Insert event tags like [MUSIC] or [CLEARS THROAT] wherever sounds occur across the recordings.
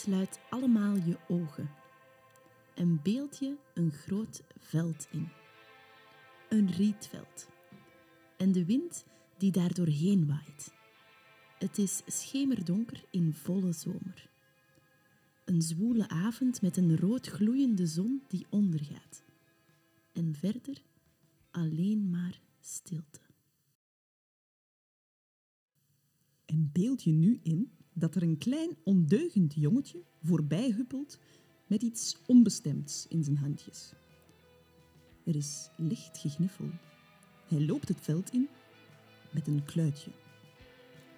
Sluit allemaal je ogen en beeld je een groot veld in. Een rietveld. En de wind die daar doorheen waait. Het is schemerdonker in volle zomer. Een zwoele avond met een rood gloeiende zon die ondergaat. En verder alleen maar stilte. En beeld je nu in dat er een klein ondeugend jongetje voorbij huppelt met iets onbestemds in zijn handjes. Er is licht gegniffel. Hij loopt het veld in met een kluitje.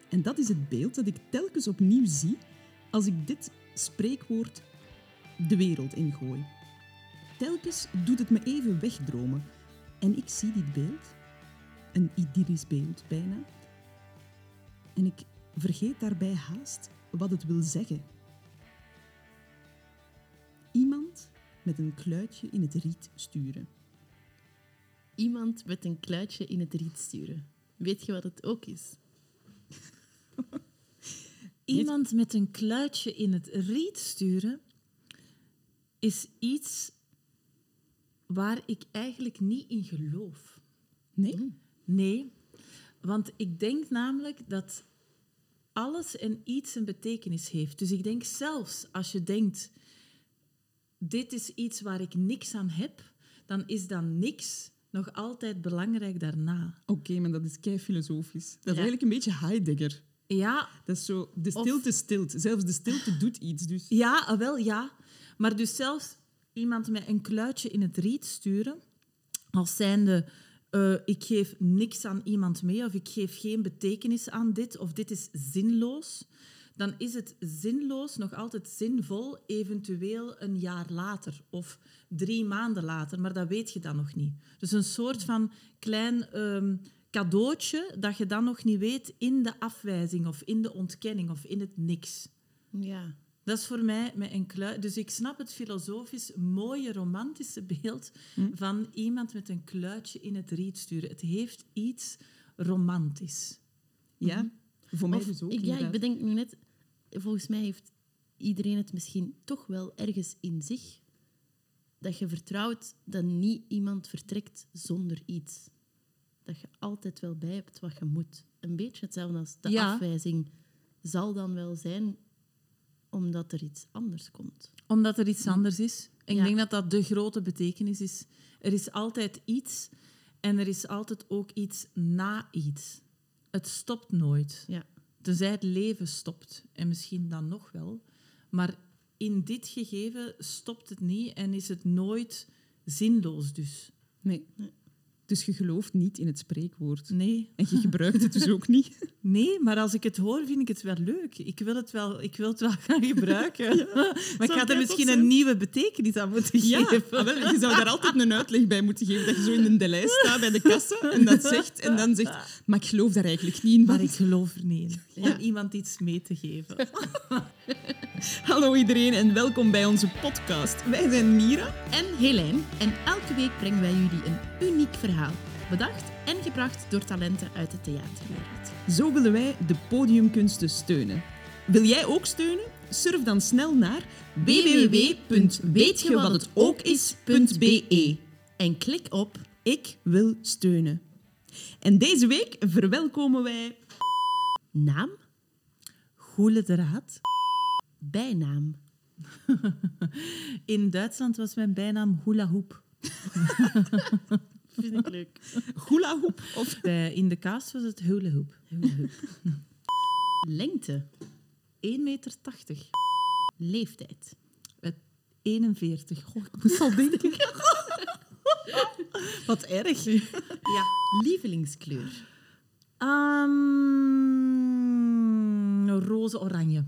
En dat is het beeld dat ik telkens opnieuw zie als ik dit spreekwoord de wereld ingooi. Telkens doet het me even wegdromen. En ik zie dit beeld, een idyllisch beeld bijna, en ik vergeet daarbij haast wat het wil zeggen. Iemand met een kluitje in het riet sturen. Iemand met een kluitje in het riet sturen. Weet je wat het ook is? [LAUGHS] Iemand met een kluitje in het riet sturen is iets waar ik eigenlijk niet in geloof. Nee? Nee, want ik denk namelijk dat alles en iets een betekenis heeft. Dus ik denk zelfs als je denkt, dit is iets waar ik niks aan heb, dan is dan niks nog altijd belangrijk daarna. Oké, maar dat is kei filosofisch. Dat is Ja. eigenlijk een beetje Heidegger. Ja, Dat is zo, de Of- stilte stilt. Zelfs de stilte doet iets. Dus. Ja, ah, wel ja. Maar dus zelfs iemand met een kluitje in het riet sturen, als zijnde eh, ik geef niks aan iemand mee of ik geef geen betekenis aan dit of dit is zinloos, dan is het zinloos nog altijd zinvol, eventueel een jaar later of drie maanden later, maar dat weet je dan nog niet. Dus een soort van klein ehm, cadeautje dat je dan nog niet weet in de afwijzing of in de ontkenning of in het niks. Ja. Dat is voor mij met een kluit. Dus ik snap het filosofisch mooie, romantische beeld van iemand met een kluitje in het riet sturen. Het heeft iets romantisch. Ja, voor mij Of dus ook. ik, ja, ik bedenk nu net, volgens mij heeft iedereen het misschien toch wel ergens in zich dat je vertrouwt dat niet iemand vertrekt zonder iets. Dat je altijd wel bij hebt wat je moet. Een beetje hetzelfde als de Ja. afwijzing zal dan wel zijn omdat er iets anders komt. Omdat er iets anders is. En ik denk dat dat de grote betekenis is. Er is altijd iets en er is altijd ook iets na iets. Het stopt nooit. Ja. Tenzij het leven stopt. En misschien dan nog wel. Maar in dit gegeven stopt het niet en is het nooit zinloos dus. Nee. Dus je gelooft niet in het spreekwoord. Nee. En je gebruikt het dus ook [LAUGHS] niet. Nee, maar als ik het hoor, vind ik het wel leuk. Ik wil het wel, ik wil het wel gaan gebruiken. [LAUGHS] maar ik ga er misschien een nieuwe betekenis aan moeten geven. ah, wel, je zou daar altijd een uitleg bij moeten geven. Dat je zo in een delay staat bij de kassa en dat zegt. En dan zegt, maar ik geloof daar eigenlijk niet in. Maar ik geloof er niet in. Ja. Om iemand iets mee te geven. [LAUGHS] [LAUGHS] Hallo iedereen en welkom bij onze podcast. Wij zijn Mira. En Helijn. En elke week brengen wij jullie een uniek verhaal. Bedacht en gebracht door talenten uit de theaterwereld. Zo willen wij de podiumkunsten steunen. Wil jij ook steunen? Surf dan snel naar www.weetjewathetoookis.be. En klik op Ik wil steunen. En deze week verwelkomen wij naam, Goele draad. Bijnaam, [LAUGHS] In Duitsland was mijn bijnaam Hula Hoop. Vind ik leuk. Hula Hoop of Bij- In de cast was het Hula Hoop. [LAUGHS] Lengte, 1,80 meter. leeftijd, 41. Goh, ik moest al [LAUGHS] denken. Wat erg. ja. lievelingskleur, Um, Roze-oranje.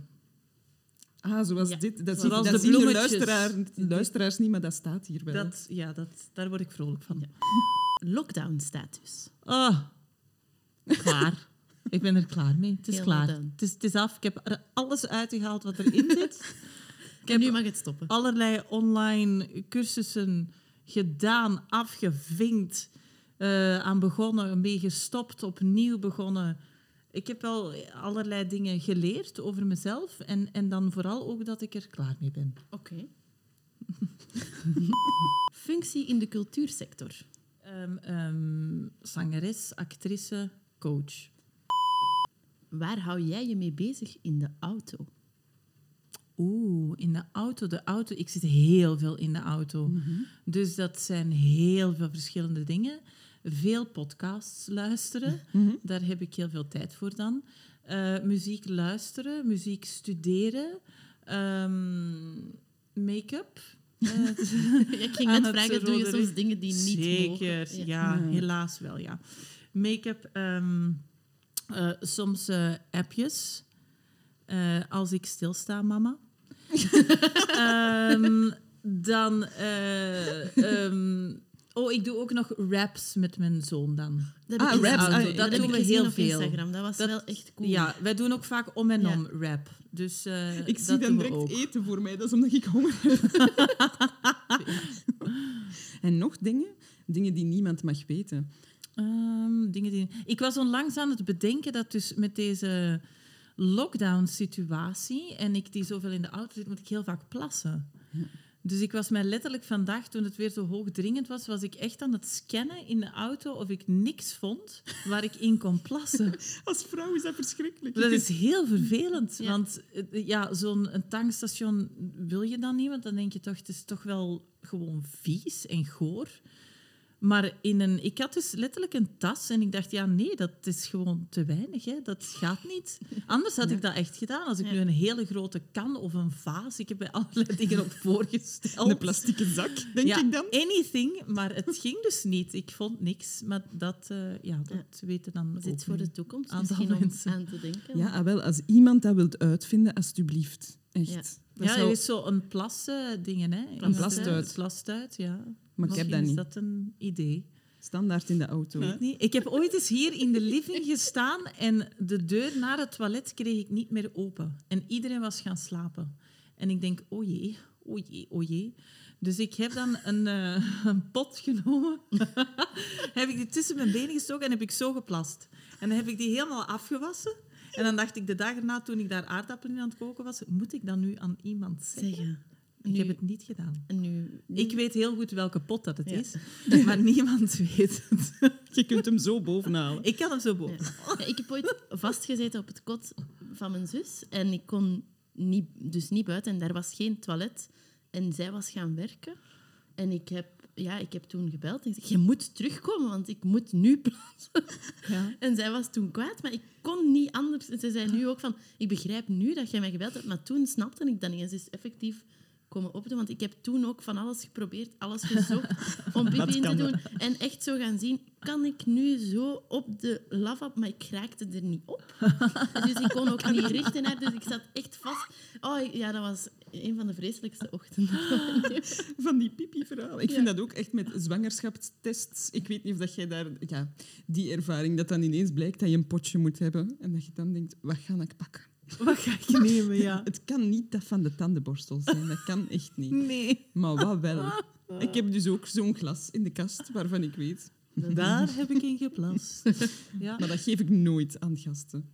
Ah, zoals Ja, dit. Dat, zoals zien, dat de zien de bloemetjes. luisteraar, luisteraars niet, maar dat staat hier wel. Dat, ja, dat, daar word ik vrolijk van. [LAUGHS] lockdown-status, Ah, klaar. [LAUGHS] Ik ben er klaar mee. Het is klaar. Het is, het is af. Ik heb er alles uitgehaald wat erin [LAUGHS] zit. Ik heb nu mag het stoppen. allerlei online cursussen gedaan, afgevinkt, eh, aan begonnen, mee gestopt, opnieuw begonnen. Ik heb wel allerlei dingen geleerd over mezelf en, en dan vooral ook dat ik er klaar mee ben. Oké. [LAUGHS] Functie in de cultuursector. Ehm, zangeres, actrice, coach. Waar hou jij je mee bezig in de auto? Oeh, in de auto. De auto, ik zit heel veel in de auto. Dus dat zijn heel veel verschillende dingen. Veel podcasts luisteren, daar heb ik heel veel tijd voor dan. Eh, muziek luisteren, muziek studeren, ehm, make-up. [LAUGHS] Ik ging net vragen, doe je soms dingen die niet Zeker, mogen? ja, helaas wel, ja. Make-up, ehm, eh, soms appjes. Als ik stilsta, mama. [LAUGHS] Ehm, dan... oh, ik doe ook nog raps met mijn zoon dan. Dat Ah, raps, ah, dat, doen we heel op veel. Instagram. Dat was Dat- wel echt cool. Ja, wij doen ook vaak om en Ja. om rap. Dus eh, Ik zie dan direct ook. eten voor mij. Dat is omdat ik honger heb. [LAUGHS] en nog dingen? Dingen die niemand mag weten. Ehm, dingen die... Ik was onlangs aan het bedenken dat dus met deze lockdown-situatie en ik die zoveel in de auto zit, moet ik heel vaak plassen. Dus ik was mij letterlijk vandaag, toen het weer zo hoogdringend was, was ik echt aan het scannen in de auto of ik niks vond waar ik in kon plassen. [LAUGHS] Als vrouw is dat verschrikkelijk. Dat is heel vervelend, Ja. want eh, ja, zo'n tankstation wil je dan niet, want dan denk je toch, het is toch wel gewoon vies en goor. Maar in een, ik had dus letterlijk een tas en ik dacht, ja, nee, dat is gewoon te weinig. Hè. Dat gaat niet. [LAUGHS] Anders had ik dat echt gedaan. Als ik Ja. nu een hele grote kan of een vaas, ik heb bij allerlei [LAUGHS] dingen op voorgesteld. Een plastieke zak, denk ja, ik dan. anything, maar het ging dus niet. Ik vond niks, maar dat, eh, ja, dat weten dan is voor de toekomst Aantal misschien om mensen. aan te denken. Ja, ah, wel, als iemand dat wilt uitvinden, alstublieft. Echt. Ja. Dat Ja, zou- er is zo een plas-dingen, hè. Een plastuit. Plastuit, ja. Maar ik heb Misschien dat is niet. dat een idee. Standaard in de auto. Weet niet. Ik heb ooit eens hier in de living gestaan en de deur naar het toilet kreeg ik niet meer open. En iedereen was gaan slapen. En ik denk, o jee, o jee, o jee. Dus ik heb dan een, eh, een pot genomen, [LAUGHS] heb ik die tussen mijn benen gestoken en heb ik zo geplast. En dan heb ik die helemaal afgewassen. En dan dacht ik de dag erna, toen ik daar aardappelen in aan het koken was, moet ik dat nu aan iemand zeggen? Zeggen. Ik Nu- heb het niet gedaan. En nu, nu- Ik weet heel goed welke pot dat het Ja. is, [LAUGHS] maar niemand weet het. [LAUGHS] Je kunt hem zo bovenhalen. Ik kan hem zo boven. Ja. Ja, ik heb ooit vastgezeten op het kot van mijn zus en ik kon niet, dus niet buiten en daar was geen toilet. En zij was gaan werken. En ik heb, ja, ik heb toen gebeld en ik zei, je moet terugkomen, want ik moet nu [LAUGHS] plaatsen. Ja. En zij was toen kwaad, maar ik kon niet anders. En ze zei nu ook van, ik begrijp nu dat jij mij gebeld hebt, maar toen snapte ik dat niet. En ze is effectief komen opdoen, want ik heb toen ook van alles geprobeerd, alles gezocht [LAUGHS] om pipi in te doen. En echt zo gaan zien, kan ik nu zo op de lava, maar ik raakte er niet op. [LAUGHS] Dus ik kon ook niet richten naar, dus ik zat echt vast. Oh ja, dat was een van de vreselijkste ochtenden. [LAUGHS] Van die pipi-verhalen. Ik Ja. vind dat ook echt met zwangerschapstests. Ik weet niet of dat jij daar... Ja, die ervaring dat dan ineens blijkt dat je een potje moet hebben. En dat je dan denkt, wat ga ik pakken? Wat ga ik nemen, ja? [LAUGHS] Het kan niet dat van de tandenborstel zijn. Dat kan echt niet. Nee. Maar wat wel. [LAUGHS] Ik heb dus ook zo'n glas in de kast waarvan ik weet... Daar heb ik in geplast. [LAUGHS] Ja. Maar dat geef ik nooit aan gasten.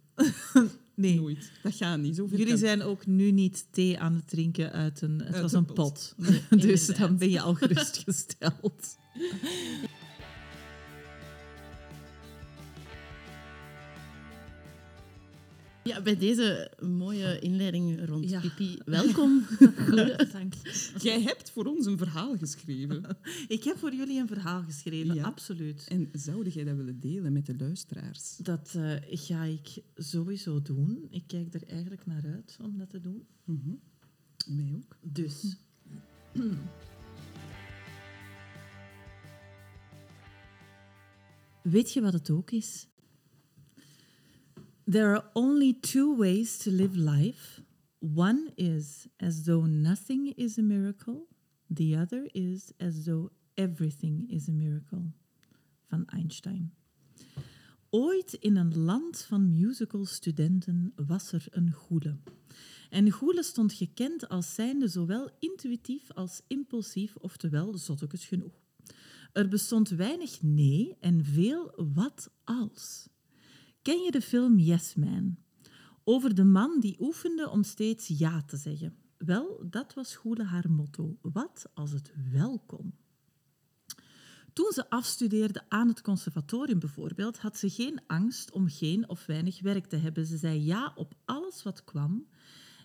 Nee. Nooit. Dat gaat niet. Jullie kan- zijn ook nu niet thee aan het drinken uit een... Het Uit was een pot. pot. Nee, dus dan ben je al gerustgesteld. Ja, bij deze mooie inleiding rond Ja. pipi, welkom. [LAUGHS] Dank. Jij hebt voor ons een verhaal geschreven. Ik heb voor jullie een verhaal geschreven, Ja. absoluut. En zou jij dat willen delen met de luisteraars? Dat eh, ga ik sowieso doen. Ik kijk er eigenlijk naar uit om dat te doen. Mhm. Mij ook. Dus. Weet je wat het ook is? There are only two ways to live life. One is as though nothing is a miracle. The other is as though everything is a miracle. Van Einstein. Ooit in een land van musicalstudenten was er een goele. En Goele stond gekend als zijnde zowel intuïtief als impulsief, oftewel zottekes genoeg. Er bestond weinig nee en veel wat als. Ken je de film Yes Man? Over de man die oefende om steeds ja te zeggen. Wel, dat was Goele haar motto. Wat als het wel kon? Toen ze afstudeerde aan het conservatorium bijvoorbeeld, had ze geen angst om geen of weinig werk te hebben. Ze zei ja op alles wat kwam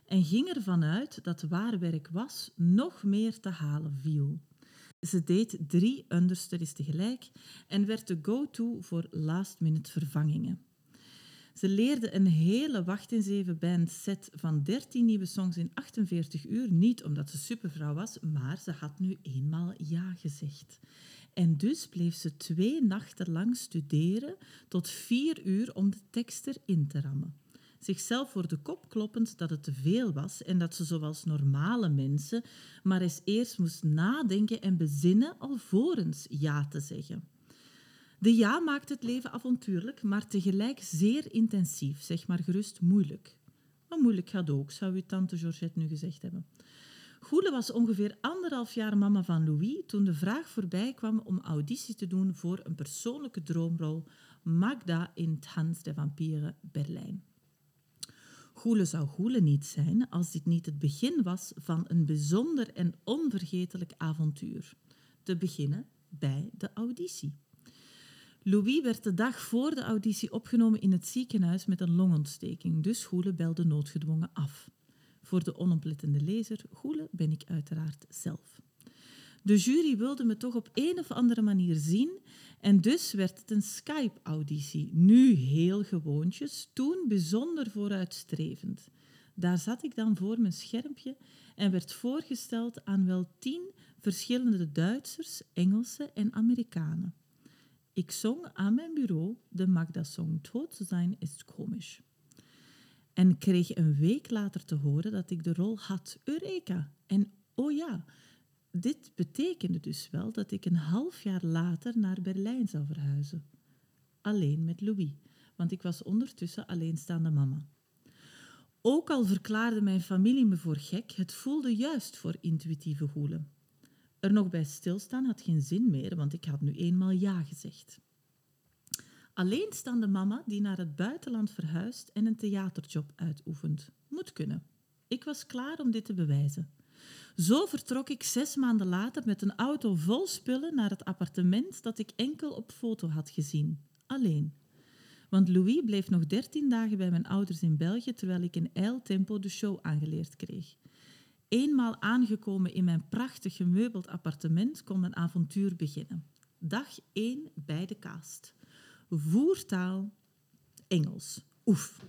en ging ervan uit dat waar werk was, nog meer te halen viel. Ze deed drie understudies tegelijk en werd de go-to voor last-minute vervangingen. Ze leerde een hele Wacht in Zeven band set van 13 nieuwe songs in 48 uur. Niet omdat ze supervrouw was, maar ze had nu eenmaal ja gezegd. En dus bleef ze twee nachten lang studeren tot vier uur om de tekst erin te rammen. Zichzelf voor de kop kloppend dat het te veel was en dat ze zoals normale mensen maar eens eerst moest nadenken en bezinnen alvorens ja te zeggen. De ja maakt het leven avontuurlijk, maar tegelijk zeer intensief, zeg maar gerust moeilijk. Maar moeilijk gaat ook, zou uw tante Georgette nu gezegd hebben. Goele was ongeveer anderhalf jaar mama van Louis toen de vraag voorbij kwam om auditie te doen voor een persoonlijke droomrol Magda in Het Hans der Vampieren Berlijn. Goele zou Goele niet zijn als dit niet het begin was van een bijzonder en onvergetelijk avontuur. Te beginnen bij de auditie. Louis werd de dag voor de auditie opgenomen in het ziekenhuis met een longontsteking, dus Goele belde noodgedwongen af. Voor de onoplettende lezer, Goele ben ik uiteraard zelf. De jury wilde me toch op een of andere manier zien en dus werd het een Skype-auditie. Nu heel gewoontjes, toen bijzonder vooruitstrevend. Daar zat ik dan voor mijn schermpje en werd voorgesteld aan wel tien verschillende Duitsers, Engelsen en Amerikanen. Ik zong aan mijn bureau de Magda-song Dood te zijn is komisch. En kreeg een week later te horen dat ik de rol had. Eureka! En oh ja, dit betekende dus wel dat ik een half jaar later naar Berlijn zou verhuizen. Alleen met Louis, want ik was ondertussen alleenstaande mama. Ook al verklaarde mijn familie me voor gek, het voelde juist voor intuïtieve goelen. Er nog bij stilstaan had geen zin meer, want ik had nu eenmaal ja gezegd. Alleenstaande mama die naar het buitenland verhuist en een theaterjob uitoefent. Moet kunnen. Ik was klaar om dit te bewijzen. Zo vertrok ik zes maanden later met een auto vol spullen naar het appartement dat ik enkel op foto had gezien. Alleen. Want Louis bleef nog dertien dagen bij mijn ouders in België terwijl ik in eiltempo de show aangeleerd kreeg. Eenmaal aangekomen in mijn prachtig gemeubeld appartement kon mijn avontuur beginnen. Dag 1 bij de cast. Voertaal Engels. Oef.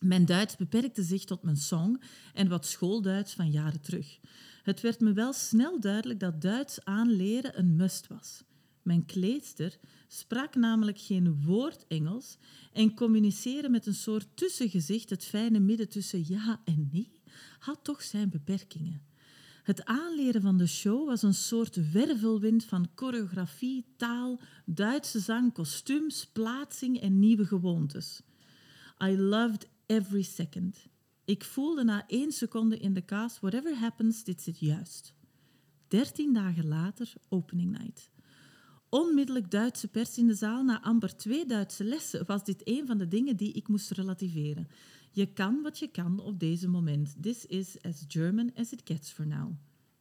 Mijn Duits beperkte zich tot mijn song en wat schoolduits van jaren terug. Het werd me wel snel duidelijk dat Duits aanleren een must was. Mijn kleedster sprak namelijk geen woord Engels en communiceren met een soort tussengezicht, het fijne midden tussen ja en nee, had toch zijn beperkingen. Het aanleren van de show was een soort wervelwind van choreografie, taal, Duitse zang, kostuums, plaatsing en nieuwe gewoontes. I loved every second. Ik voelde na één seconde in de cast, whatever happens, dit zit juist. Dertien dagen later, opening night. Onmiddellijk Duitse pers in de zaal. Na amper twee Duitse lessen was dit een van de dingen die ik moest relativeren. Je kan wat je kan op deze moment. This is as German as it gets for now.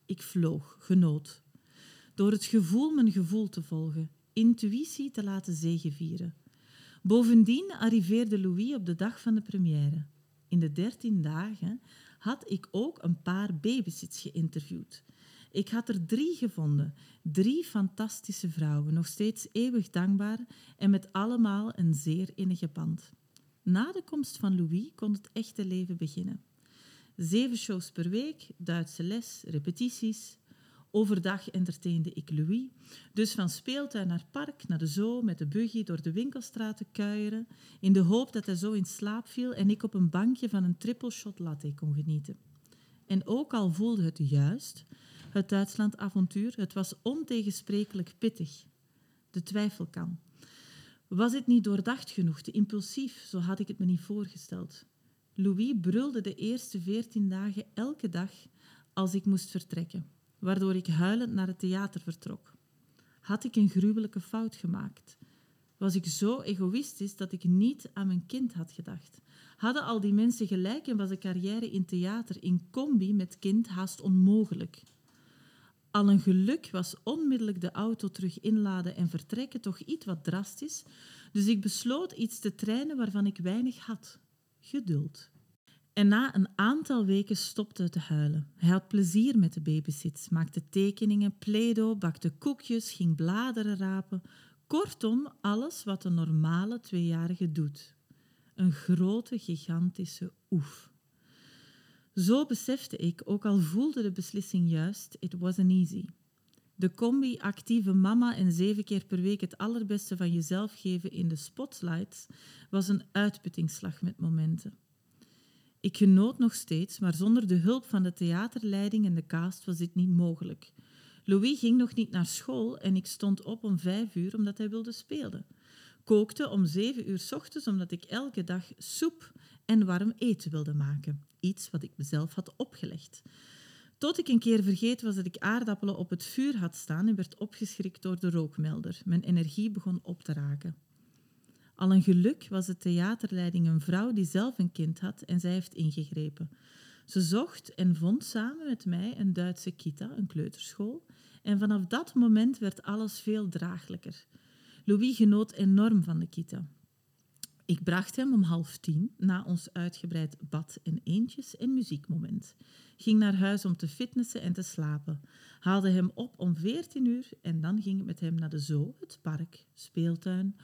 Ik vloog, genoot. Door het gevoel mijn gevoel te volgen, intuïtie te laten zegevieren. Bovendien arriveerde Louis op de dag van de première. In de dertien dagen had ik ook een paar babysits geïnterviewd. Ik had er drie gevonden, drie fantastische vrouwen, nog steeds eeuwig dankbaar en met allemaal een zeer innige band. Na de komst van Louis kon het echte leven beginnen. Zeven shows per week, Duitse les, repetities. Overdag entertainde ik Louis. Dus van speeltuin naar park, naar de zoo, met de buggy door de winkelstraten kuieren, in de hoop dat hij zo in slaap viel en ik op een bankje van een triple shot latte kon genieten. En ook al voelde het juist, het Duitsland-avontuur, het was ontegensprekelijk pittig. De twijfel kan. Was het niet doordacht genoeg, te impulsief, zo had ik het me niet voorgesteld. Louis brulde de eerste veertien dagen elke dag als ik moest vertrekken, waardoor ik huilend naar het theater vertrok. Had ik een gruwelijke fout gemaakt? Was ik zo egoïstisch dat ik niet aan mijn kind had gedacht? Hadden al die mensen gelijk en was een carrière in theater in combi met kind haast onmogelijk? Al een geluk was onmiddellijk de auto terug inladen en vertrekken toch iets wat drastisch, dus ik besloot iets te trainen waarvan ik weinig had: geduld. En na een aantal weken stopte het te huilen. Hij had plezier met de babysits, maakte tekeningen, play bakte koekjes, ging bladeren rapen. Kortom, alles wat een normale tweejarige doet. Een grote, gigantische oef. Zo besefte ik, ook al voelde de beslissing juist, it wasn't easy. De combi actieve mama en zeven keer per week het allerbeste van jezelf geven in de spotlights was een uitputtingsslag met momenten. Ik genoot nog steeds, maar zonder de hulp van de theaterleiding en de cast was dit niet mogelijk. Louis ging nog niet naar school en ik stond op om vijf uur omdat hij wilde spelen. Kookte om zeven uur ochtends omdat ik elke dag soep en warm eten wilde maken. Iets wat ik mezelf had opgelegd. Tot ik een keer vergeten was dat ik aardappelen op het vuur had staan en werd opgeschrikt door de rookmelder. Mijn energie begon op te raken. Al een geluk was de theaterleiding een vrouw die zelf een kind had en zij heeft ingegrepen. Ze zocht en vond samen met mij een Duitse kita, een kleuterschool, en vanaf dat moment werd alles veel draaglijker. Louis genoot enorm van de kita. Ik bracht hem om half tien na ons uitgebreid bad en eentjes en muziekmoment. Ging naar huis om te fitnessen en te slapen. Haalde hem op om veertien uur en dan ging ik met hem naar de zoo, het park, speeltuin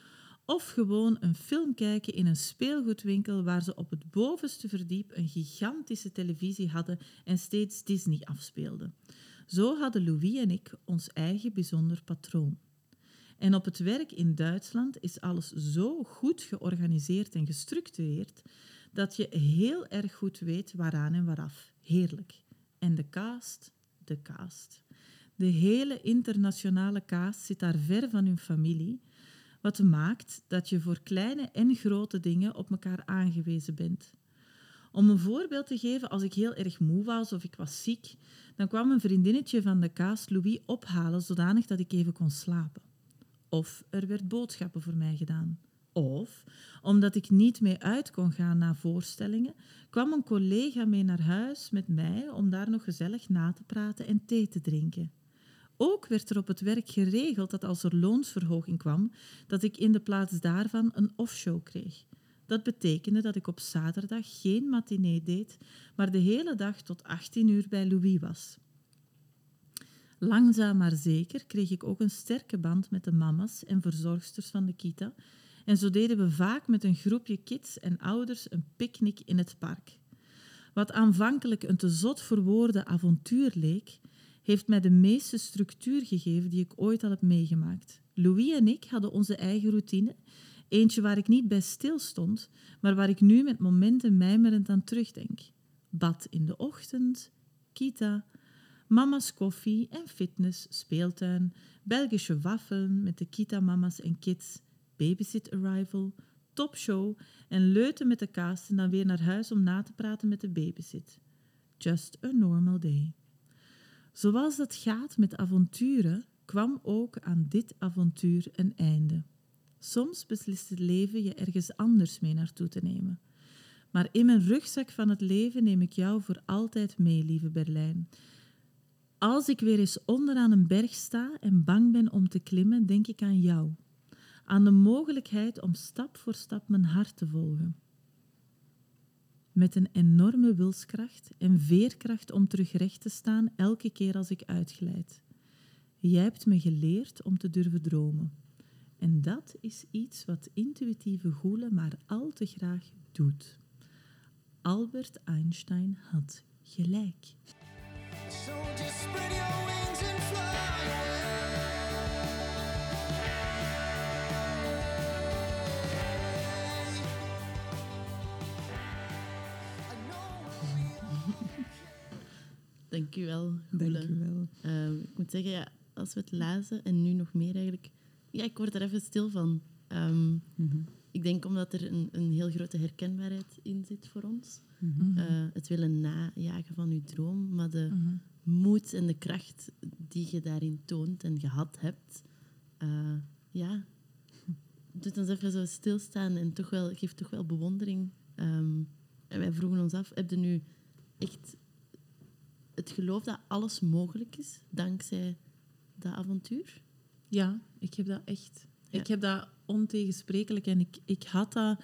of gewoon een film kijken in een speelgoedwinkel waar ze op het bovenste verdiep een gigantische televisie hadden en steeds Disney afspeelden. Zo hadden Louis en ik ons eigen bijzonder patroon. En op het werk in Duitsland is alles zo goed georganiseerd en gestructureerd dat je heel erg goed weet waaraan en waaraf. Heerlijk. En de cast, de cast. De hele internationale cast zit daar ver van hun familie wat maakt dat je voor kleine en grote dingen op elkaar aangewezen bent. Om een voorbeeld te geven, als ik heel erg moe was of ik was ziek, dan kwam een vriendinnetje van de kaas Louis ophalen zodanig dat ik even kon slapen. Of er werd boodschappen voor mij gedaan. Of, omdat ik niet mee uit kon gaan na voorstellingen, kwam een collega mee naar huis met mij om daar nog gezellig na te praten en thee te drinken. Ook werd er op het werk geregeld dat als er loonsverhoging kwam, dat ik in de plaats daarvan een offshow kreeg. Dat betekende dat ik op zaterdag geen matinee deed, maar de hele dag tot 18 uur bij Louis was. Langzaam maar zeker kreeg ik ook een sterke band met de mama's en verzorgsters van de kita, en zo deden we vaak met een groepje kids en ouders een picknick in het park. Wat aanvankelijk een te zot voor woorden avontuur leek, heeft mij de meeste structuur gegeven die ik ooit al heb meegemaakt. Louis en ik hadden onze eigen routine, eentje waar ik niet bij stil stond, maar waar ik nu met momenten mijmerend aan terugdenk. Bad in de ochtend, kita, mama's koffie en fitness, speeltuin, Belgische waffelen met de kita-mama's en kids, babysit arrival, topshow en leuten met de kaas en dan weer naar huis om na te praten met de babysit. Just a normal day. Zoals dat gaat met avonturen, kwam ook aan dit avontuur een einde. Soms beslist het leven je ergens anders mee naartoe te nemen. Maar in mijn rugzak van het leven neem ik jou voor altijd mee, lieve Berlijn. Als ik weer eens onderaan een berg sta en bang ben om te klimmen, denk ik aan jou. Aan de mogelijkheid om stap voor stap mijn hart te volgen met een enorme wilskracht en veerkracht om terug recht te staan elke keer als ik uitglijd. Jij hebt me geleerd om te durven dromen. En dat is iets wat intuïtieve goelen maar al te graag doet. Albert Einstein had gelijk. Dank u wel. Dank u wel. Uh, ik moet zeggen, ja, als we het lezen en nu nog meer eigenlijk... Ja, ik word er even stil van. Um, Ik denk omdat er een, een, heel grote herkenbaarheid in zit voor ons. Mm uh, het willen najagen van uw droom, maar de mm -hmm. Moed en de kracht die je daarin toont en gehad hebt, uh, ja, doet ons even zo stilstaan en toch wel, geeft toch wel bewondering. Ehm, en wij vroegen ons af, heb je nu echt het geloof dat alles mogelijk is dankzij dat avontuur? Ja, ik heb dat echt. Ja. Ik heb dat ontegensprekelijk en ik, ik had dat...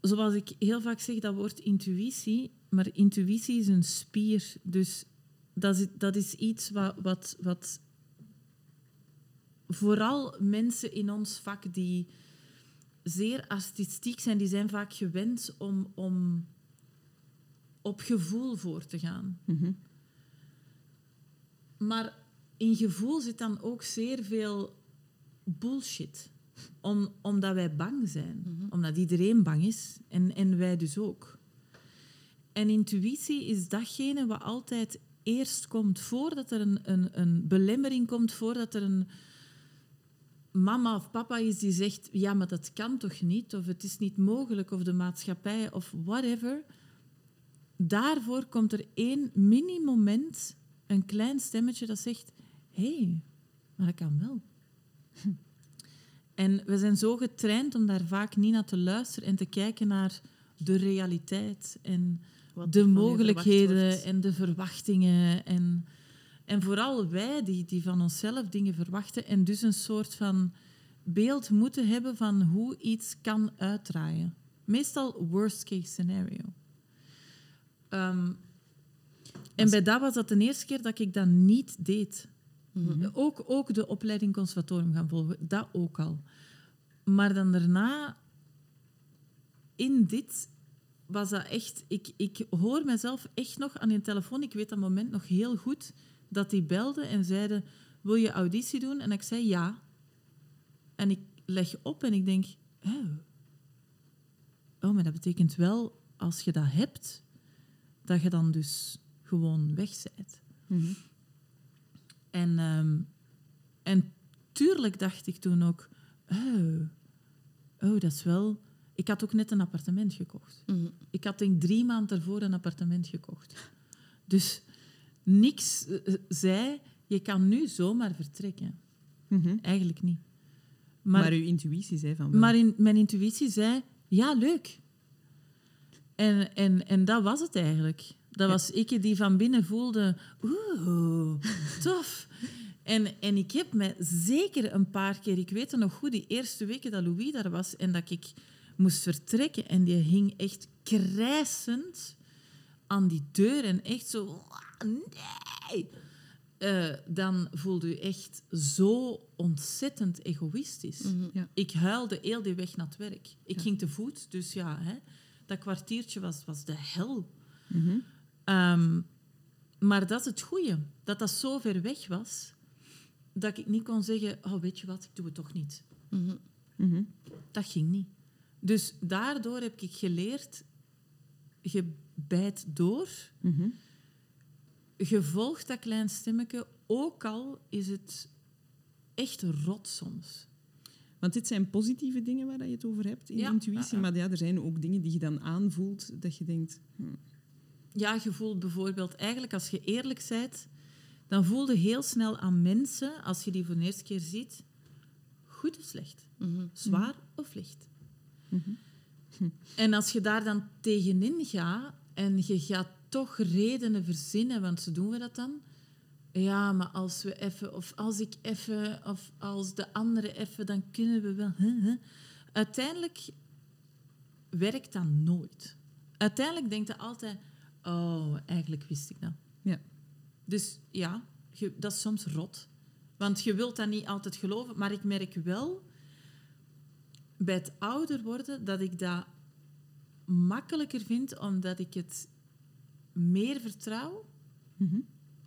Zoals ik heel vaak zeg, dat woord intuïtie, maar intuïtie is een spier. Dus dat is, dat is iets wat, wat, wat vooral mensen in ons vak die zeer artistiek zijn, die zijn vaak gewend om, om op gevoel voor te gaan. Mhm. Maar in gevoel zit dan ook zeer veel bullshit. Om, omdat wij bang zijn. Omdat iedereen bang is. En, en wij dus ook. En intuïtie is datgene wat altijd eerst komt. Voordat er een, een, een belemmering komt. Voordat er een mama of papa is die zegt... Ja, maar dat kan toch niet? Of het is niet mogelijk. Of de maatschappij. Of whatever. Daarvoor komt er één mini-moment... Een klein stemmetje dat zegt... Hé, hey, maar dat kan wel. En we zijn zo getraind om daar vaak niet naar te luisteren en te kijken naar de realiteit en Wat de mogelijkheden en de verwachtingen. En, en vooral wij die, die van onszelf dingen verwachten en dus een soort van beeld moeten hebben van hoe iets kan uitdraaien. Meestal worst case scenario. Ehm, en bij dat was dat de eerste keer dat ik dat niet deed. Ook, ook de opleiding conservatorium gaan volgen, dat ook al. Maar dan daarna, in dit, was dat echt... Ik, ik hoor mezelf echt nog aan die telefoon, ik weet dat moment nog heel goed, dat die belden en zeiden, wil je auditie doen? En ik zei ja. En ik leg op en ik denk, oh, oh maar dat betekent wel, als je dat hebt, dat je dan dus gewoon weg bent. Mhm. En, ehm, en tuurlijk dacht ik toen ook, oh, oh, dat is wel... Ik had ook net een appartement gekocht. Mhm. Ik had denk drie maanden ervoor een appartement gekocht. [LAUGHS] Dus niks eh, eh, zei, je kan nu zomaar vertrekken. Mhm. Eigenlijk niet. Maar, Maar, uw intuïtie zei van wel. maar in, mijn intuïtie zei, ja, leuk. En, en, en dat was het eigenlijk. Dat was ik die van binnen voelde, oeh, [LAUGHS] tof. En, en ik heb me zeker een paar keer, ik weet het nog goed, die eerste weken dat Louis daar was en dat ik moest vertrekken en die hing echt krijsend aan die deur en echt zo, nee. Eh, dan voelde je echt zo ontzettend egoïstisch. Mhm. Ja. Ik huilde heel die weg naar het werk. Ik ging te voet, dus ja, hè, dat kwartiertje was, was de hel. Mhm. Ehm, maar dat is het goede, dat dat zo ver weg was, dat ik niet kon zeggen, oh, weet je wat, ik doe het toch niet. Mhm. Dat ging niet. Dus daardoor heb ik geleerd, je bijt door, Mhm. je volgt dat klein stemmetje, ook al is het echt rot soms. Want dit zijn positieve dingen waar je het over hebt in Ja. intuïtie. Ja, ja. Maar ja, er zijn ook dingen die je dan aanvoelt dat je denkt... hm, Ja, je voelt bijvoorbeeld, eigenlijk als je eerlijk bent, dan voel je heel snel aan mensen, als je die voor de eerste keer ziet, goed of slecht, Mhm. zwaar of licht. Mhm. En als je daar dan tegenin gaat en je gaat toch redenen verzinnen, want zo doen we dat dan. Ja, maar als we even, of als ik even, of als de andere even, dan kunnen we wel. Uiteindelijk werkt dat nooit. Uiteindelijk denkt je altijd, oh, eigenlijk wist ik dat. Ja. Dus ja, je- dat is soms rot. Want je wilt dat niet altijd geloven, maar ik merk wel bij het ouder worden dat ik dat makkelijker vind, omdat ik het meer vertrouw. Mhm.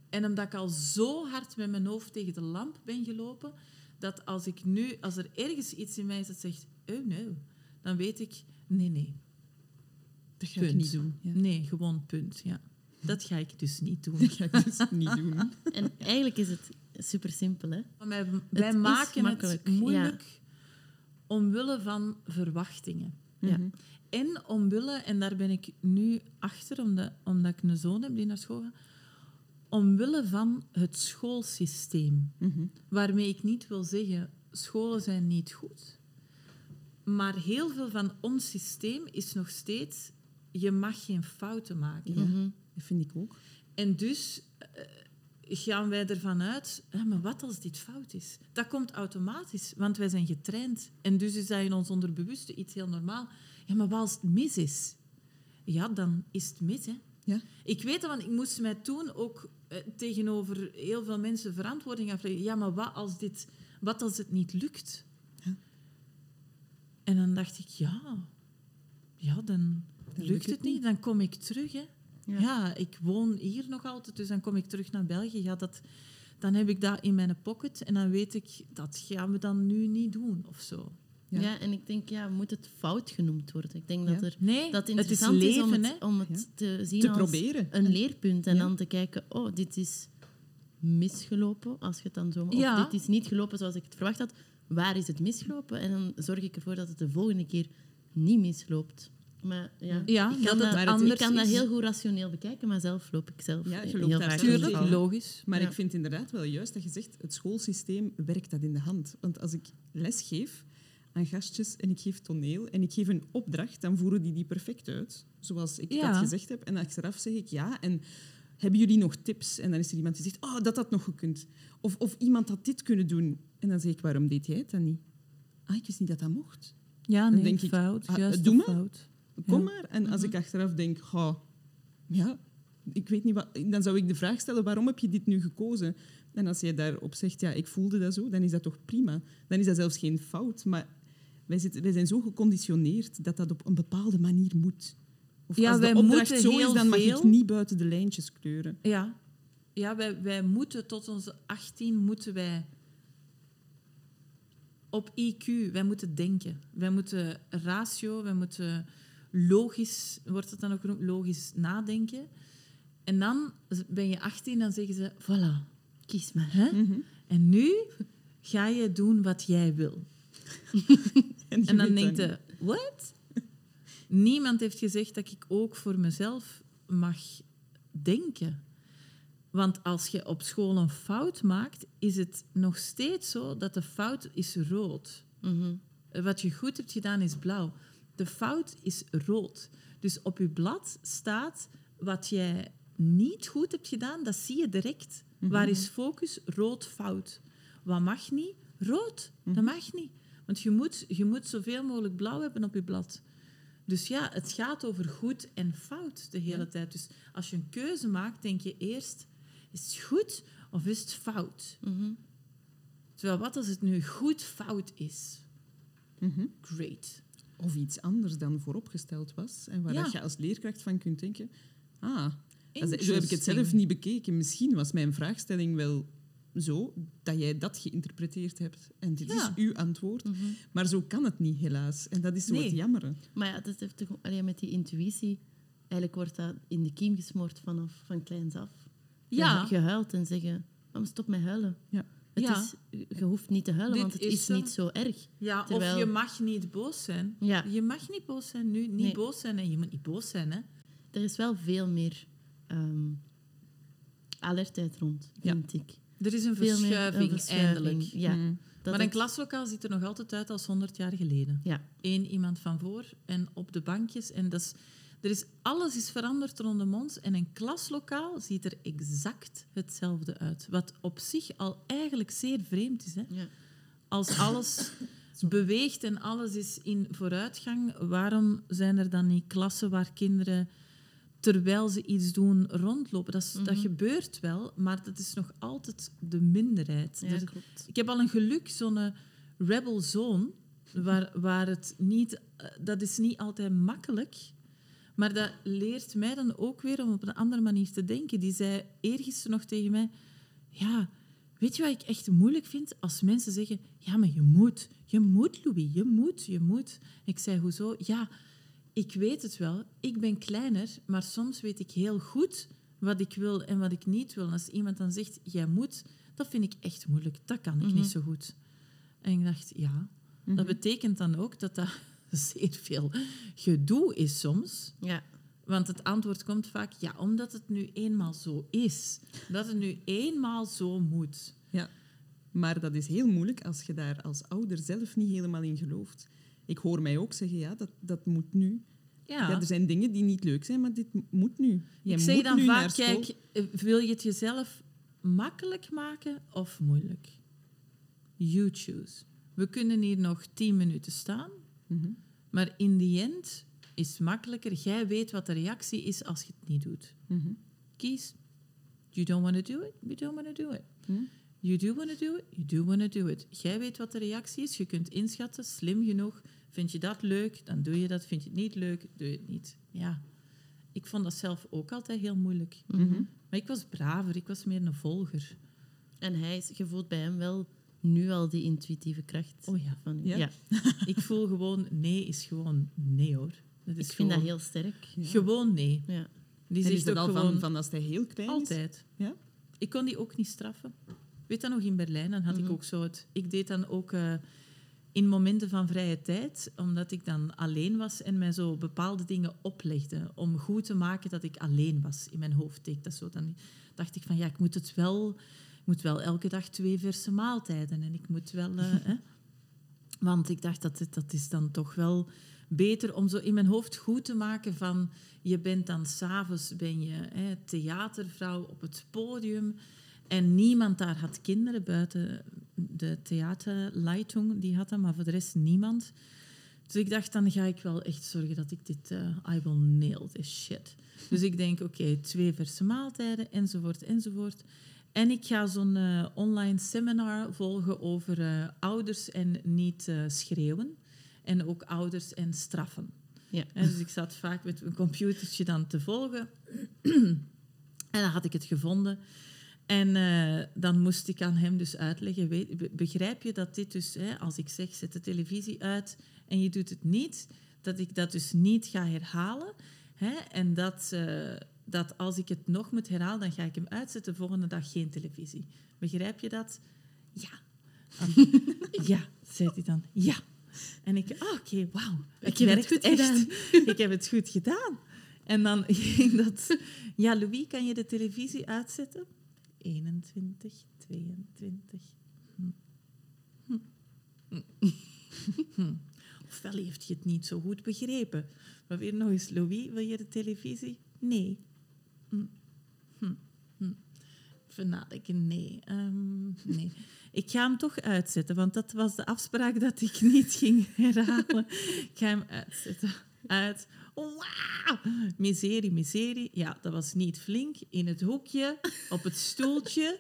En omdat ik al zo hard met mijn hoofd tegen de lamp ben gelopen, dat als ik nu, als er ergens iets in mij is dat zegt, oh nee, dan weet ik, nee, nee. Dat ga ik niet doen. Ja. Nee, gewoon punt, ja. Dat ga ik dus niet doen. [LAUGHS] Dat ga ik dus niet doen. En eigenlijk is het super simpel, hè? Maar wij, maken makkelijk, het moeilijk omwille van verwachtingen. Ja. Mhm. En omwille, en daar ben ik nu achter, omdat, omdat ik een zoon heb die naar school gaat, omwille van het schoolsysteem. Mhm. Waarmee ik niet wil zeggen, scholen zijn niet goed. Maar heel veel van ons systeem is nog steeds... Je mag geen fouten maken. Ja, Mhm. dat vind ik ook. En dus gaan wij ervan uit, "Ja, maar wat als dit fout is? Dat komt automatisch, want wij zijn getraind. En dus is dat in ons onderbewuste iets heel normaal. Ja, maar wat als het mis is? Ja, dan is het mis, hè. Ja. Ik weet dat, want ik moest mij toen ook eh, tegenover heel veel mensen verantwoording afleggen. Ja, maar wat als, dit, wat als het niet lukt? Ja. En dan dacht ik, ja, ja dan, Dan lukt lukt het het niet. niet. Dan kom ik terug, hè. Ja. Ja. ik woon hier nog altijd, dus dan kom ik terug naar België. Ja, dat, dan heb ik dat in mijn pocket en dan weet ik, dat gaan we dan nu niet doen of zo. Ja. Ja. en ik denk, ja, moet het fout genoemd worden? Ik denk Ja. dat, er, Nee, dat het het is interessant is, om het, om het te zien Te als proberen. een leerpunt en dan te kijken, oh, dit is misgelopen, als je het dan zo... Of dit is niet gelopen zoals ik het verwacht had. Waar is het misgelopen? En dan zorg ik ervoor dat het de volgende keer niet misloopt. Maar ja, Ja, ik dat kan, het dat, anders ik kan dat heel goed rationeel bekijken, maar zelf loop ik zelf Ja, je heel loopt vaak. Tuurlijk, logisch. Maar Ja. ik vind inderdaad wel juist dat je zegt, het schoolsysteem werkt dat in de hand. Want als ik les geef aan gastjes en ik geef toneel en ik geef een opdracht, dan voeren die die perfect uit. Zoals ik Ja. dat gezegd heb. En achteraf zeg ik ja. En hebben jullie nog tips? En dan is er iemand die zegt, oh, dat had nog gekund. Of, of iemand had dit kunnen doen. En dan zeg ik, waarom deed jij het dan niet? Ah, ik wist niet dat dat mocht. Ja, Dan nee, denk ik, fout, ah, juist doe of maar. fout. Kom maar. En als ik achteraf denk, "Goh, ja, ik weet niet wat... Dan zou ik de vraag stellen, waarom heb je dit nu gekozen? En als jij daarop zegt, ja, ik voelde dat zo, dan is dat toch prima. Dan is dat zelfs geen fout. Maar wij, zitten, wij zijn zo geconditioneerd dat dat op een bepaalde manier moet. Of Ja, als wij de opdracht moeten zo is, dan mag veel. ik niet buiten de lijntjes kleuren. Ja, ja wij, wij moeten tot onze 18 moeten wij op IQ, wij moeten denken. Wij moeten ratio, wij moeten logisch, wordt het dan ook genoemd, logisch nadenken. En dan ben je 18 dan zeggen ze, voilà, Kies maar. hè? Mhm. en nu ga je doen wat jij wil. [LAUGHS] En, dan denkt dat je, wat? Niemand heeft gezegd dat ik ook voor mezelf mag denken. Want als je op school een fout maakt, is het nog steeds zo dat de fout is rood. Mhm. Wat je goed hebt gedaan is blauw. De fout is rood. Dus op je blad staat wat jij niet goed hebt gedaan, dat zie je direct. Waar is focus? Rood, fout. Wat mag niet? Rood. Dat mag niet. Want je moet, je moet zoveel mogelijk blauw hebben op je blad. Dus ja, het gaat over goed en fout de hele tijd. Dus als je een keuze maakt, denk je eerst, is het goed of is het fout? Mhm. Terwijl wat als het nu goed fout is? Mhm. Great. Of iets anders dan vooropgesteld was. En waar Ja. dat je als leerkracht van kunt denken... Ah, zo heb ik het zelf niet bekeken. Misschien was mijn vraagstelling wel zo dat jij dat geïnterpreteerd hebt. En dit Ja. is uw antwoord. Mhm. Maar zo kan het niet, helaas. En dat is zo Nee. het jammere. Maar ja, dat heeft toch, met die intuïtie, eigenlijk wordt dat in de kiem gesmoord vanaf van kleins af. Ja. Je, je huilt en zeggen, "Oh, maar stop met huilen. Ja. Het Ja. is, je hoeft niet te huilen, Dit want het is niet zo erg. Ja, Terwijl- of je mag niet boos zijn. Ja. Je mag niet boos zijn nu. Niet Nee. boos zijn en je moet niet boos zijn. Hè. Er is wel veel meer ehm, alertheid rond, Ja. vind ik. Er is een verschuiving, een verschuiving, eindelijk. Ja, Mm. maar een klaslokaal ziet er nog altijd uit als 100 jaar geleden. Ja, Eén iemand van voor en op de bankjes. En dat is, er is, alles is veranderd rondom ons. En een klaslokaal ziet er exact hetzelfde uit. Wat op zich al eigenlijk zeer vreemd is. Hè? ja. Als alles [LAUGHS] beweegt en alles is in vooruitgang, waarom zijn er dan niet klassen waar kinderen, terwijl ze iets doen, rondlopen? Dat, is, dat Mhm. gebeurt wel, maar dat is nog altijd de minderheid. ja Er- klopt. ik heb al een geluk, zo'n eh, rebel zone, [LAUGHS] waar, waar het niet... eh, Dat is niet altijd makkelijk, maar dat leert mij dan ook weer om op een andere manier te denken. Die zei eergisteren nog tegen mij... Ja, weet je wat ik echt moeilijk vind? Als mensen zeggen... Ja, maar je moet. Je moet, Louis. Je moet, je moet. Ik zei, hoezo? Ja, ik weet het wel. Ik ben kleiner, maar soms weet ik heel goed wat ik wil en wat ik niet wil. En als iemand dan zegt, jij moet... Dat vind ik echt moeilijk. Dat kan ik Mhm. niet zo goed. En ik dacht, ja, Mhm. dat betekent dan ook dat dat [LAUGHS] zeer veel gedoe is soms. Ja, Want het antwoord komt vaak, ja, omdat het nu eenmaal zo is. Dat het nu eenmaal zo moet. Ja. Maar dat is heel moeilijk als je daar als ouder zelf niet helemaal in gelooft. Ik hoor mij ook zeggen, ja, dat, dat moet nu. Ja. Ja. er zijn dingen die niet leuk zijn, maar dit moet nu. Jij ik zeg dan vaak, kijk, eh, wil je het jezelf makkelijk maken of moeilijk? You choose. We kunnen hier nog tien minuten staan, Mhm. maar in the end is het makkelijker. Jij weet wat de reactie is als je het niet doet. Mhm. Kies. You don't want to do it, you don't want to do it. You do want to do it, you do want to do it. Jij weet wat de reactie is, je kunt inschatten, slim genoeg. Vind je dat leuk, dan doe je dat. Vind je het niet leuk, doe je het niet. Ja, ik vond dat zelf ook altijd heel moeilijk. Mhm. Maar ik was braver, ik was meer een volger. En hij is, je voelt bij hem wel nu al die intuïtieve kracht. Oh ja. Van, Ja? ja. [LAUGHS] Ik voel gewoon, nee is gewoon nee hoor. Dat Ik is vind dat heel sterk. Ja. Gewoon nee. Ja. Die En is zegt dat ook al gewoon van, van als hij heel klein is? altijd. Ja? Ik kon die ook niet straffen. Weet dat nog in Berlijn? Dan had Mhm. ik ook zo het. Ik deed dan ook eh, in momenten van vrije tijd, omdat ik dan alleen was en mij zo bepaalde dingen oplegde om goed te maken dat ik alleen was in mijn hoofd. deed dat zo. Dan dacht ik van ja, ik moet het wel. Moet wel elke dag twee verse maaltijden en ik moet wel. eh, hè. Want ik dacht dat dat is dan toch wel beter om zo in mijn hoofd goed te maken van je bent dan s'avonds ben je hè, theatervrouw op het podium en niemand daar had kinderen buiten de theaterleitung, die had dat, maar voor de rest niemand. Dus ik dacht, dan ga ik wel echt zorgen dat ik dit, eh, I will nail this shit. Dus ik denk, oké, twee verse maaltijden, enzovoort, enzovoort. En ik ga zo'n eh, online seminar volgen over eh, ouders en niet eh, schreeuwen. En ook ouders en straffen. Ja. En dus ik zat vaak met mijn computertje dan te volgen. [CLEARS THROAT] en dan had ik het gevonden. En dan moest ik aan hem dus uitleggen, weet, be- begrijp je dat dit dus, hè, als ik zeg, zet de televisie uit en je doet het niet, dat ik dat dus niet ga herhalen. Hè, en dat, dat als ik het nog moet herhalen, dan ga ik hem uitzetten, de volgende dag geen televisie. Begrijp je dat? Ja. Dan- [LAUGHS] ja, zei hij dan. Ja. En ik, ah, oké, wauw. Ik heb het goed echt. gedaan. [LAUGHS] ik heb het goed gedaan. En dan [LAUGHS] ging dat... Ja, Louis, kan je de televisie uitzetten? 21, 22. Hm. Hm. Hm. Hm. Ofwel heeft je het niet zo goed begrepen. Maar weer nog eens, Louis, wil je de televisie? Nee. Hm. Hm. Hm. Nee. Ehm, nee. Ik ga hem toch uitzetten, want dat was de afspraak dat ik niet ging herhalen. Ik ga hem uitzetten. Uit. Wauw! Miserie, miserie. Ja, dat was niet flink. In het hoekje, op het stoeltje.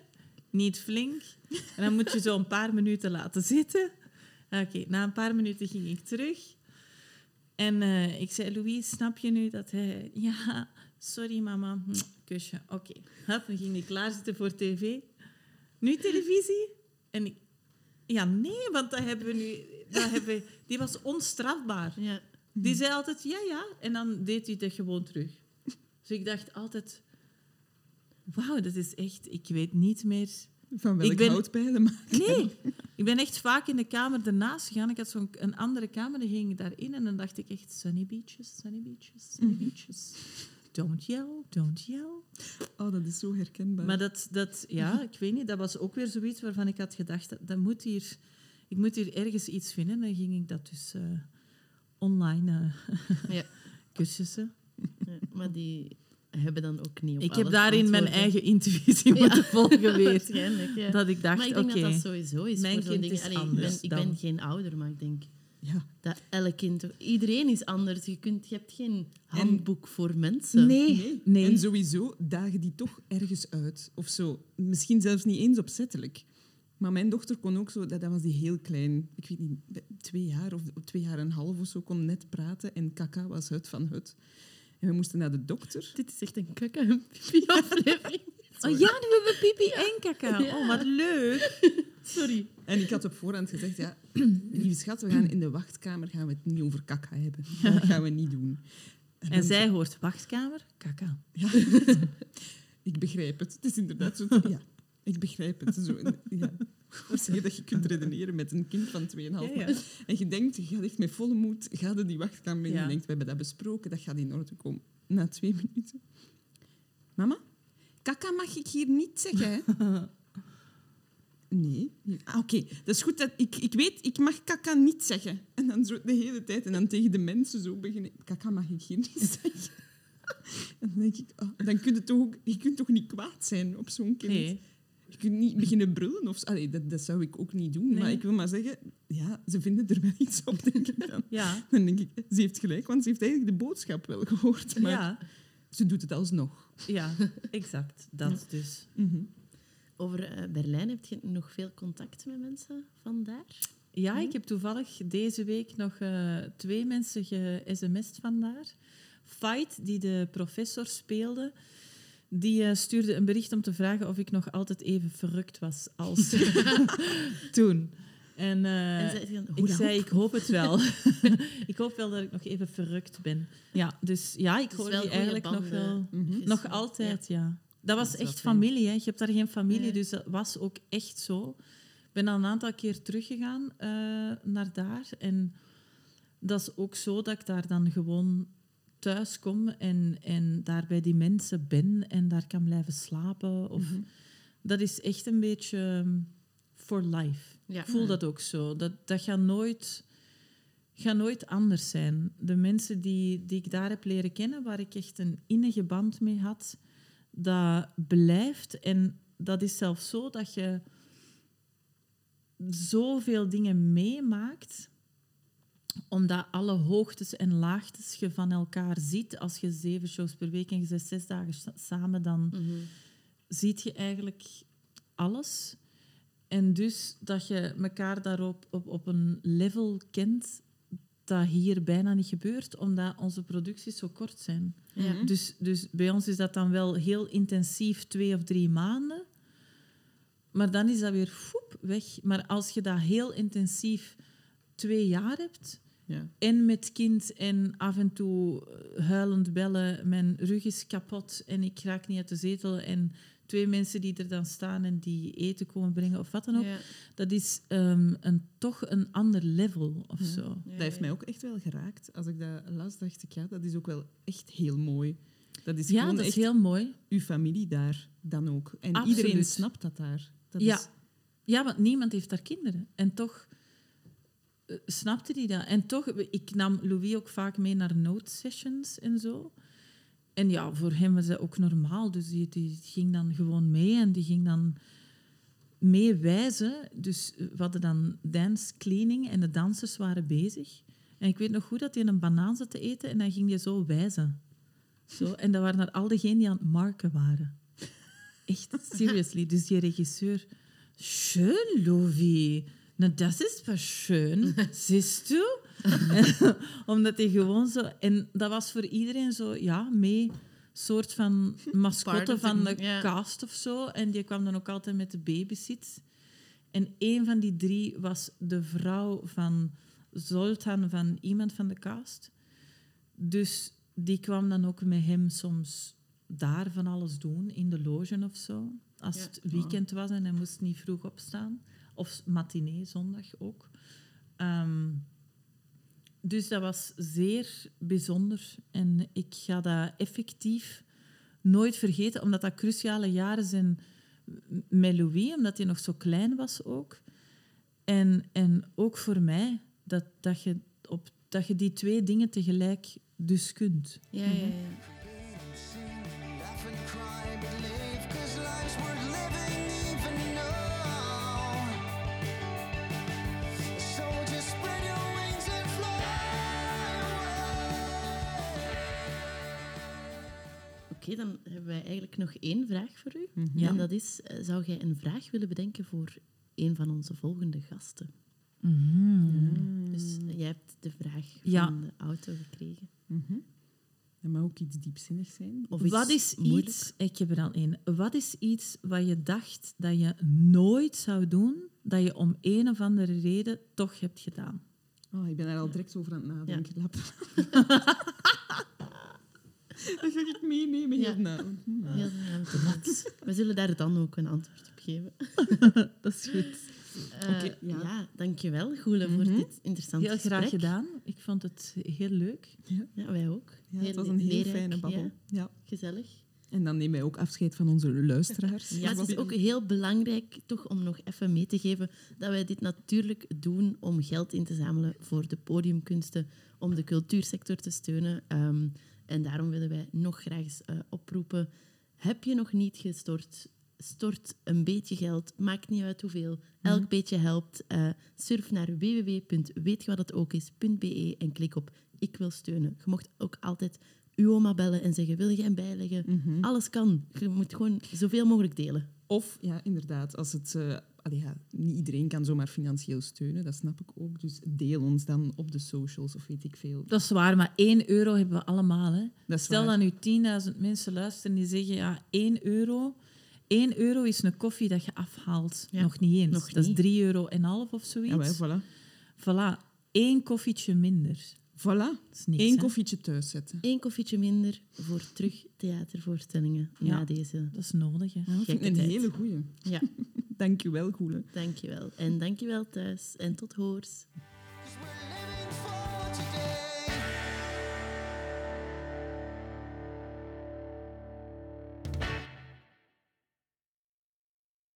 Niet flink. En dan moet je zo een paar minuten laten zitten. Oké, na een paar minuten ging ik terug. En eh, ik zei, Louise, snap je nu dat hij... Ja, sorry mama. Hm, Kusje, oké. Dan ging ik klaarzitten voor tv. Nu televisie? En ik... Ja, nee, want dat hebben we nu... Dat hebben we, die was onstrafbaar. Ja. Die zei altijd ja, ja. En dan deed hij het gewoon terug. Dus ik dacht altijd... Wauw, dat is echt... Ik weet niet meer... Van welk Ik ben- hout bij de maken? Nee, ik ben echt vaak in de kamer ernaast gegaan. Ik had zo'n een andere kamer, dan ging ik daarin en dan dacht ik echt... Sunny beaches, sunny beaches, sunny Mhm. beaches. Don't yell, don't yell. Oh, dat is zo herkenbaar. Maar dat, dat, ja, ik weet niet, dat was ook weer zoiets waarvan ik had gedacht, dat, dat moet hier, ik moet hier ergens iets vinden. Dan ging ik dat dus eh, online eh, Ja. [LAUGHS] cursussen. Ja, maar die hebben dan ook niet op Ik heb daarin mijn eigen intuïtie Ja. moeten volgen weer. [LAUGHS] Waarschijnlijk, ja. Dat ik dacht, maar ik oké, denk dat dat sowieso is mijn voor zo'n kind dingen. is Allee, ik, ben geen ouder, maar ik denk Ja. dat elk kind... Iedereen is anders. Je, kunt, je hebt geen handboek voor mensen. nee, Nee. nee. En sowieso dagen die toch ergens uit. Of zo. Misschien zelfs niet eens opzettelijk. Maar mijn dochter kon ook zo... Dat, dat was die heel klein. Ik weet niet, twee jaar of twee jaar en een half of zo. Kon net praten. En kaka was hut van hut. En we moesten naar de dokter. Dit is echt een kaka en pipi-aflevering. Oh ja, nu hebben we pipi en kaka. Ja. Oh, wat leuk. Sorry. En ik had op voorhand gezegd... Ja, [CLEARS THROAT] lieve schat, we gaan in de wachtkamer gaan we het niet over kaka hebben. [LAUGHS] Dat gaan we niet doen. En zij hoort wachtkamer, kaka. Ja. [LAUGHS] ik begrijp het. Het is inderdaad zo... [LAUGHS] Ja, ik begrijp het. Zo, ja. Hoe zeg je dat je kunt redeneren met een kind van 2,5 Ja, ja. jaar? En je denkt, je gaat echt met volle moed, ga je die wachtkamer in. Ja. Je denkt, we hebben dat besproken, dat gaat in orde komen. Na twee minuten. Mama, kaka mag ik hier niet zeggen, hè? Nee. Ah, Oké, dat is goed. Dat, ik, ik weet, ik mag kaka niet zeggen. En dan zo de hele tijd. En dan tegen de mensen zo beginnen. Kaka mag ik hier [LAUGHS] niet zeggen. En dan denk ik, ah, dan kun je, toch ook, je kunt toch niet kwaad zijn op zo'n kind? Nee. Je kunt niet beginnen brullen. Of, allee, dat, dat zou ik ook niet doen. Nee. Maar ik wil maar zeggen, ja, ze vinden er wel iets op, denk ik dan. Ja. Dan denk ik, ze heeft gelijk, want ze heeft eigenlijk de boodschap wel gehoord. Maar Ja. ze doet het alsnog. ja, exact. Dat dus. Mhm. Over eh, Berlijn heb je nog veel contact met mensen vandaar? Ja, ik heb toevallig deze week nog eh, twee mensen ge-sms'd vandaar. Fight, die de professor speelde, die eh, stuurde een bericht om te vragen of ik nog altijd even verrukt was als [LAUGHS] toen. En, En zei je dan, ik "Hoera zei, op." ik hoop het wel. [LAUGHS] [LAUGHS] ik hoop wel dat ik nog even verrukt ben. Ja, dus ja, ik hoor die eigenlijk nog wel... Mhm. Nog altijd, ja. Dat was echt familie. Hè. Je hebt daar geen familie, dus dat was ook echt zo. Ik ben al een aantal keer teruggegaan eh, naar daar. En dat is ook zo dat ik daar dan gewoon thuis kom en, en daar bij die mensen ben en daar kan blijven slapen. Of, Mhm. Dat is echt een beetje um, for life. Ja. Ik voel dat ook zo. Dat, dat gaat nooit, gaat nooit anders zijn. De mensen die, die ik daar heb leren kennen, waar ik echt een innige band mee had, dat blijft. En dat is zelfs zo dat je zoveel dingen meemaakt, omdat alle hoogtes en laagtes je van elkaar ziet. Als je zeven shows per week en je zit zes dagen sa- samen, dan Mhm. ziet je eigenlijk alles. En dus dat je elkaar daarop op, op een level kent dat hier bijna niet gebeurt, omdat onze producties zo kort zijn. Ja. Dus, dus bij ons is dat dan wel heel intensief twee of drie maanden. Maar dan is dat weer foep, weg. Maar als je dat heel intensief twee jaar hebt, Ja. en met kind en af en toe eh, huilend bellen, mijn rug is kapot en ik raak niet uit de zetel en twee mensen die er dan staan en die eten komen brengen of wat dan ook, Ja. dat is ehm, een, toch een ander level of Ja. zo. Ja, Dat heeft ja. mij ook echt wel geraakt. Als ik dat las, dacht ik, ja, dat is ook wel echt heel mooi. Dat is Ja, gewoon dat is echt heel mooi. uw familie daar dan ook. En Absoluut. iedereen snapt dat daar. Dat Ja. is, Ja, want niemand heeft daar kinderen. En toch eh, snapte hij dat. En toch, ik nam Louis ook vaak mee naar note sessions en zo. En ja, voor hem was dat ook normaal. Dus die, die ging dan gewoon mee en die ging dan meewijzen. Dus we hadden dan dance cleaning en de dansers waren bezig. En ik weet nog goed dat hij een banaan zat te eten en dan ging hij zo wijzen. Zo, en dat waren naar al diegenen die aan het marken waren. Echt, seriously. Dus die regisseur... Schön, Louis. Nou, dat is pas schön. [LAUGHS] Siehst du? [LAUGHS] Omdat hij gewoon zo... En dat was voor iedereen zo, ja, mee... soort van mascotte van de cast of zo. En die kwam dan ook altijd met de babysit. En een van die drie was de vrouw van Zoltan, van iemand van de cast. Dus die kwam dan ook met hem soms daar van alles doen, in de loge of zo. Als het weekend was en hij moest niet vroeg opstaan. Of matinee, zondag ook. Ehm, dus dat was zeer bijzonder. En ik ga dat effectief nooit vergeten, omdat dat cruciale jaren zijn met Louis, omdat hij nog zo klein was ook. En, en ook voor mij, dat, dat, je op, dat je die twee dingen tegelijk dus kunt. Ja, ja, ja. Dan hebben wij eigenlijk nog één vraag voor u. Ja. En dat is, eh, zou jij een vraag willen bedenken voor een van onze volgende gasten? Dus eh, jij hebt de vraag van Ja. de auto gekregen. Mhm. Dat mag ook iets diepzinnigs zijn. Of iets Wat is moeilijk. iets, ik heb er al één. Wat is iets wat je dacht dat je nooit zou doen, dat je om een of andere reden toch hebt gedaan? Oh, ik ben daar al direct over aan het nadenken. Lap. [LAUGHS] [LAUGHS] [LAUGHS] dat ga ik meenemen Ja. heel goed. We zullen daar dan ook een antwoord op geven. [LAUGHS] Dat is goed. Eh, Oké, ja. ja. dankjewel, Goele, voor Mhm. dit interessante Heel graag gesprek. gedaan. Ik vond het heel leuk. Ja, wij ook. Ja, het was een heel leerrijk, fijne babbel. ja, Ja. gezellig. En dan nemen wij ook afscheid van onze luisteraars. Ja, het is ook heel belangrijk toch om nog even mee te geven dat wij dit natuurlijk doen om geld in te zamelen voor de podiumkunsten, om de cultuursector te steunen. Ehm, en daarom willen wij nog graag eens eh, oproepen. Heb je nog niet gestort? Stort een beetje geld. Maakt niet uit hoeveel. Elk beetje helpt. Eh, surf naar www.weetjewathetokis.be en klik op Ik wil steunen. Je mocht ook altijd uw oma bellen en zeggen, wil jij bijleggen? Alles kan. Je moet gewoon zoveel mogelijk delen. Of, ja, inderdaad, als het... eh, allee, ja, niet iedereen kan zomaar financieel steunen, dat snap ik ook. Dus deel ons dan op de socials of weet ik veel. Dat is waar, maar 1 euro hebben we allemaal. Hè. Dat Stel waar. dat nu 10.000 mensen luisteren die zeggen, ja, 1 euro... 1 euro is een koffie dat je afhaalt. Ja, nog niet eens. nog dat is niet. 3 euro en half of zoiets. Ja, voilà. Voilà, één koffietje minder. Voilà. Dat is niks, Eén hè. koffietje thuis zetten. Eén koffietje minder voor terug theatervoorstellingen Ja. na deze. Dat is nodig, hè. Ja, dat vind ik een hele goeie. Ja, [LAUGHS] Dank je wel, Goele. dankjewel. En dankjewel thuis. En tot hoors.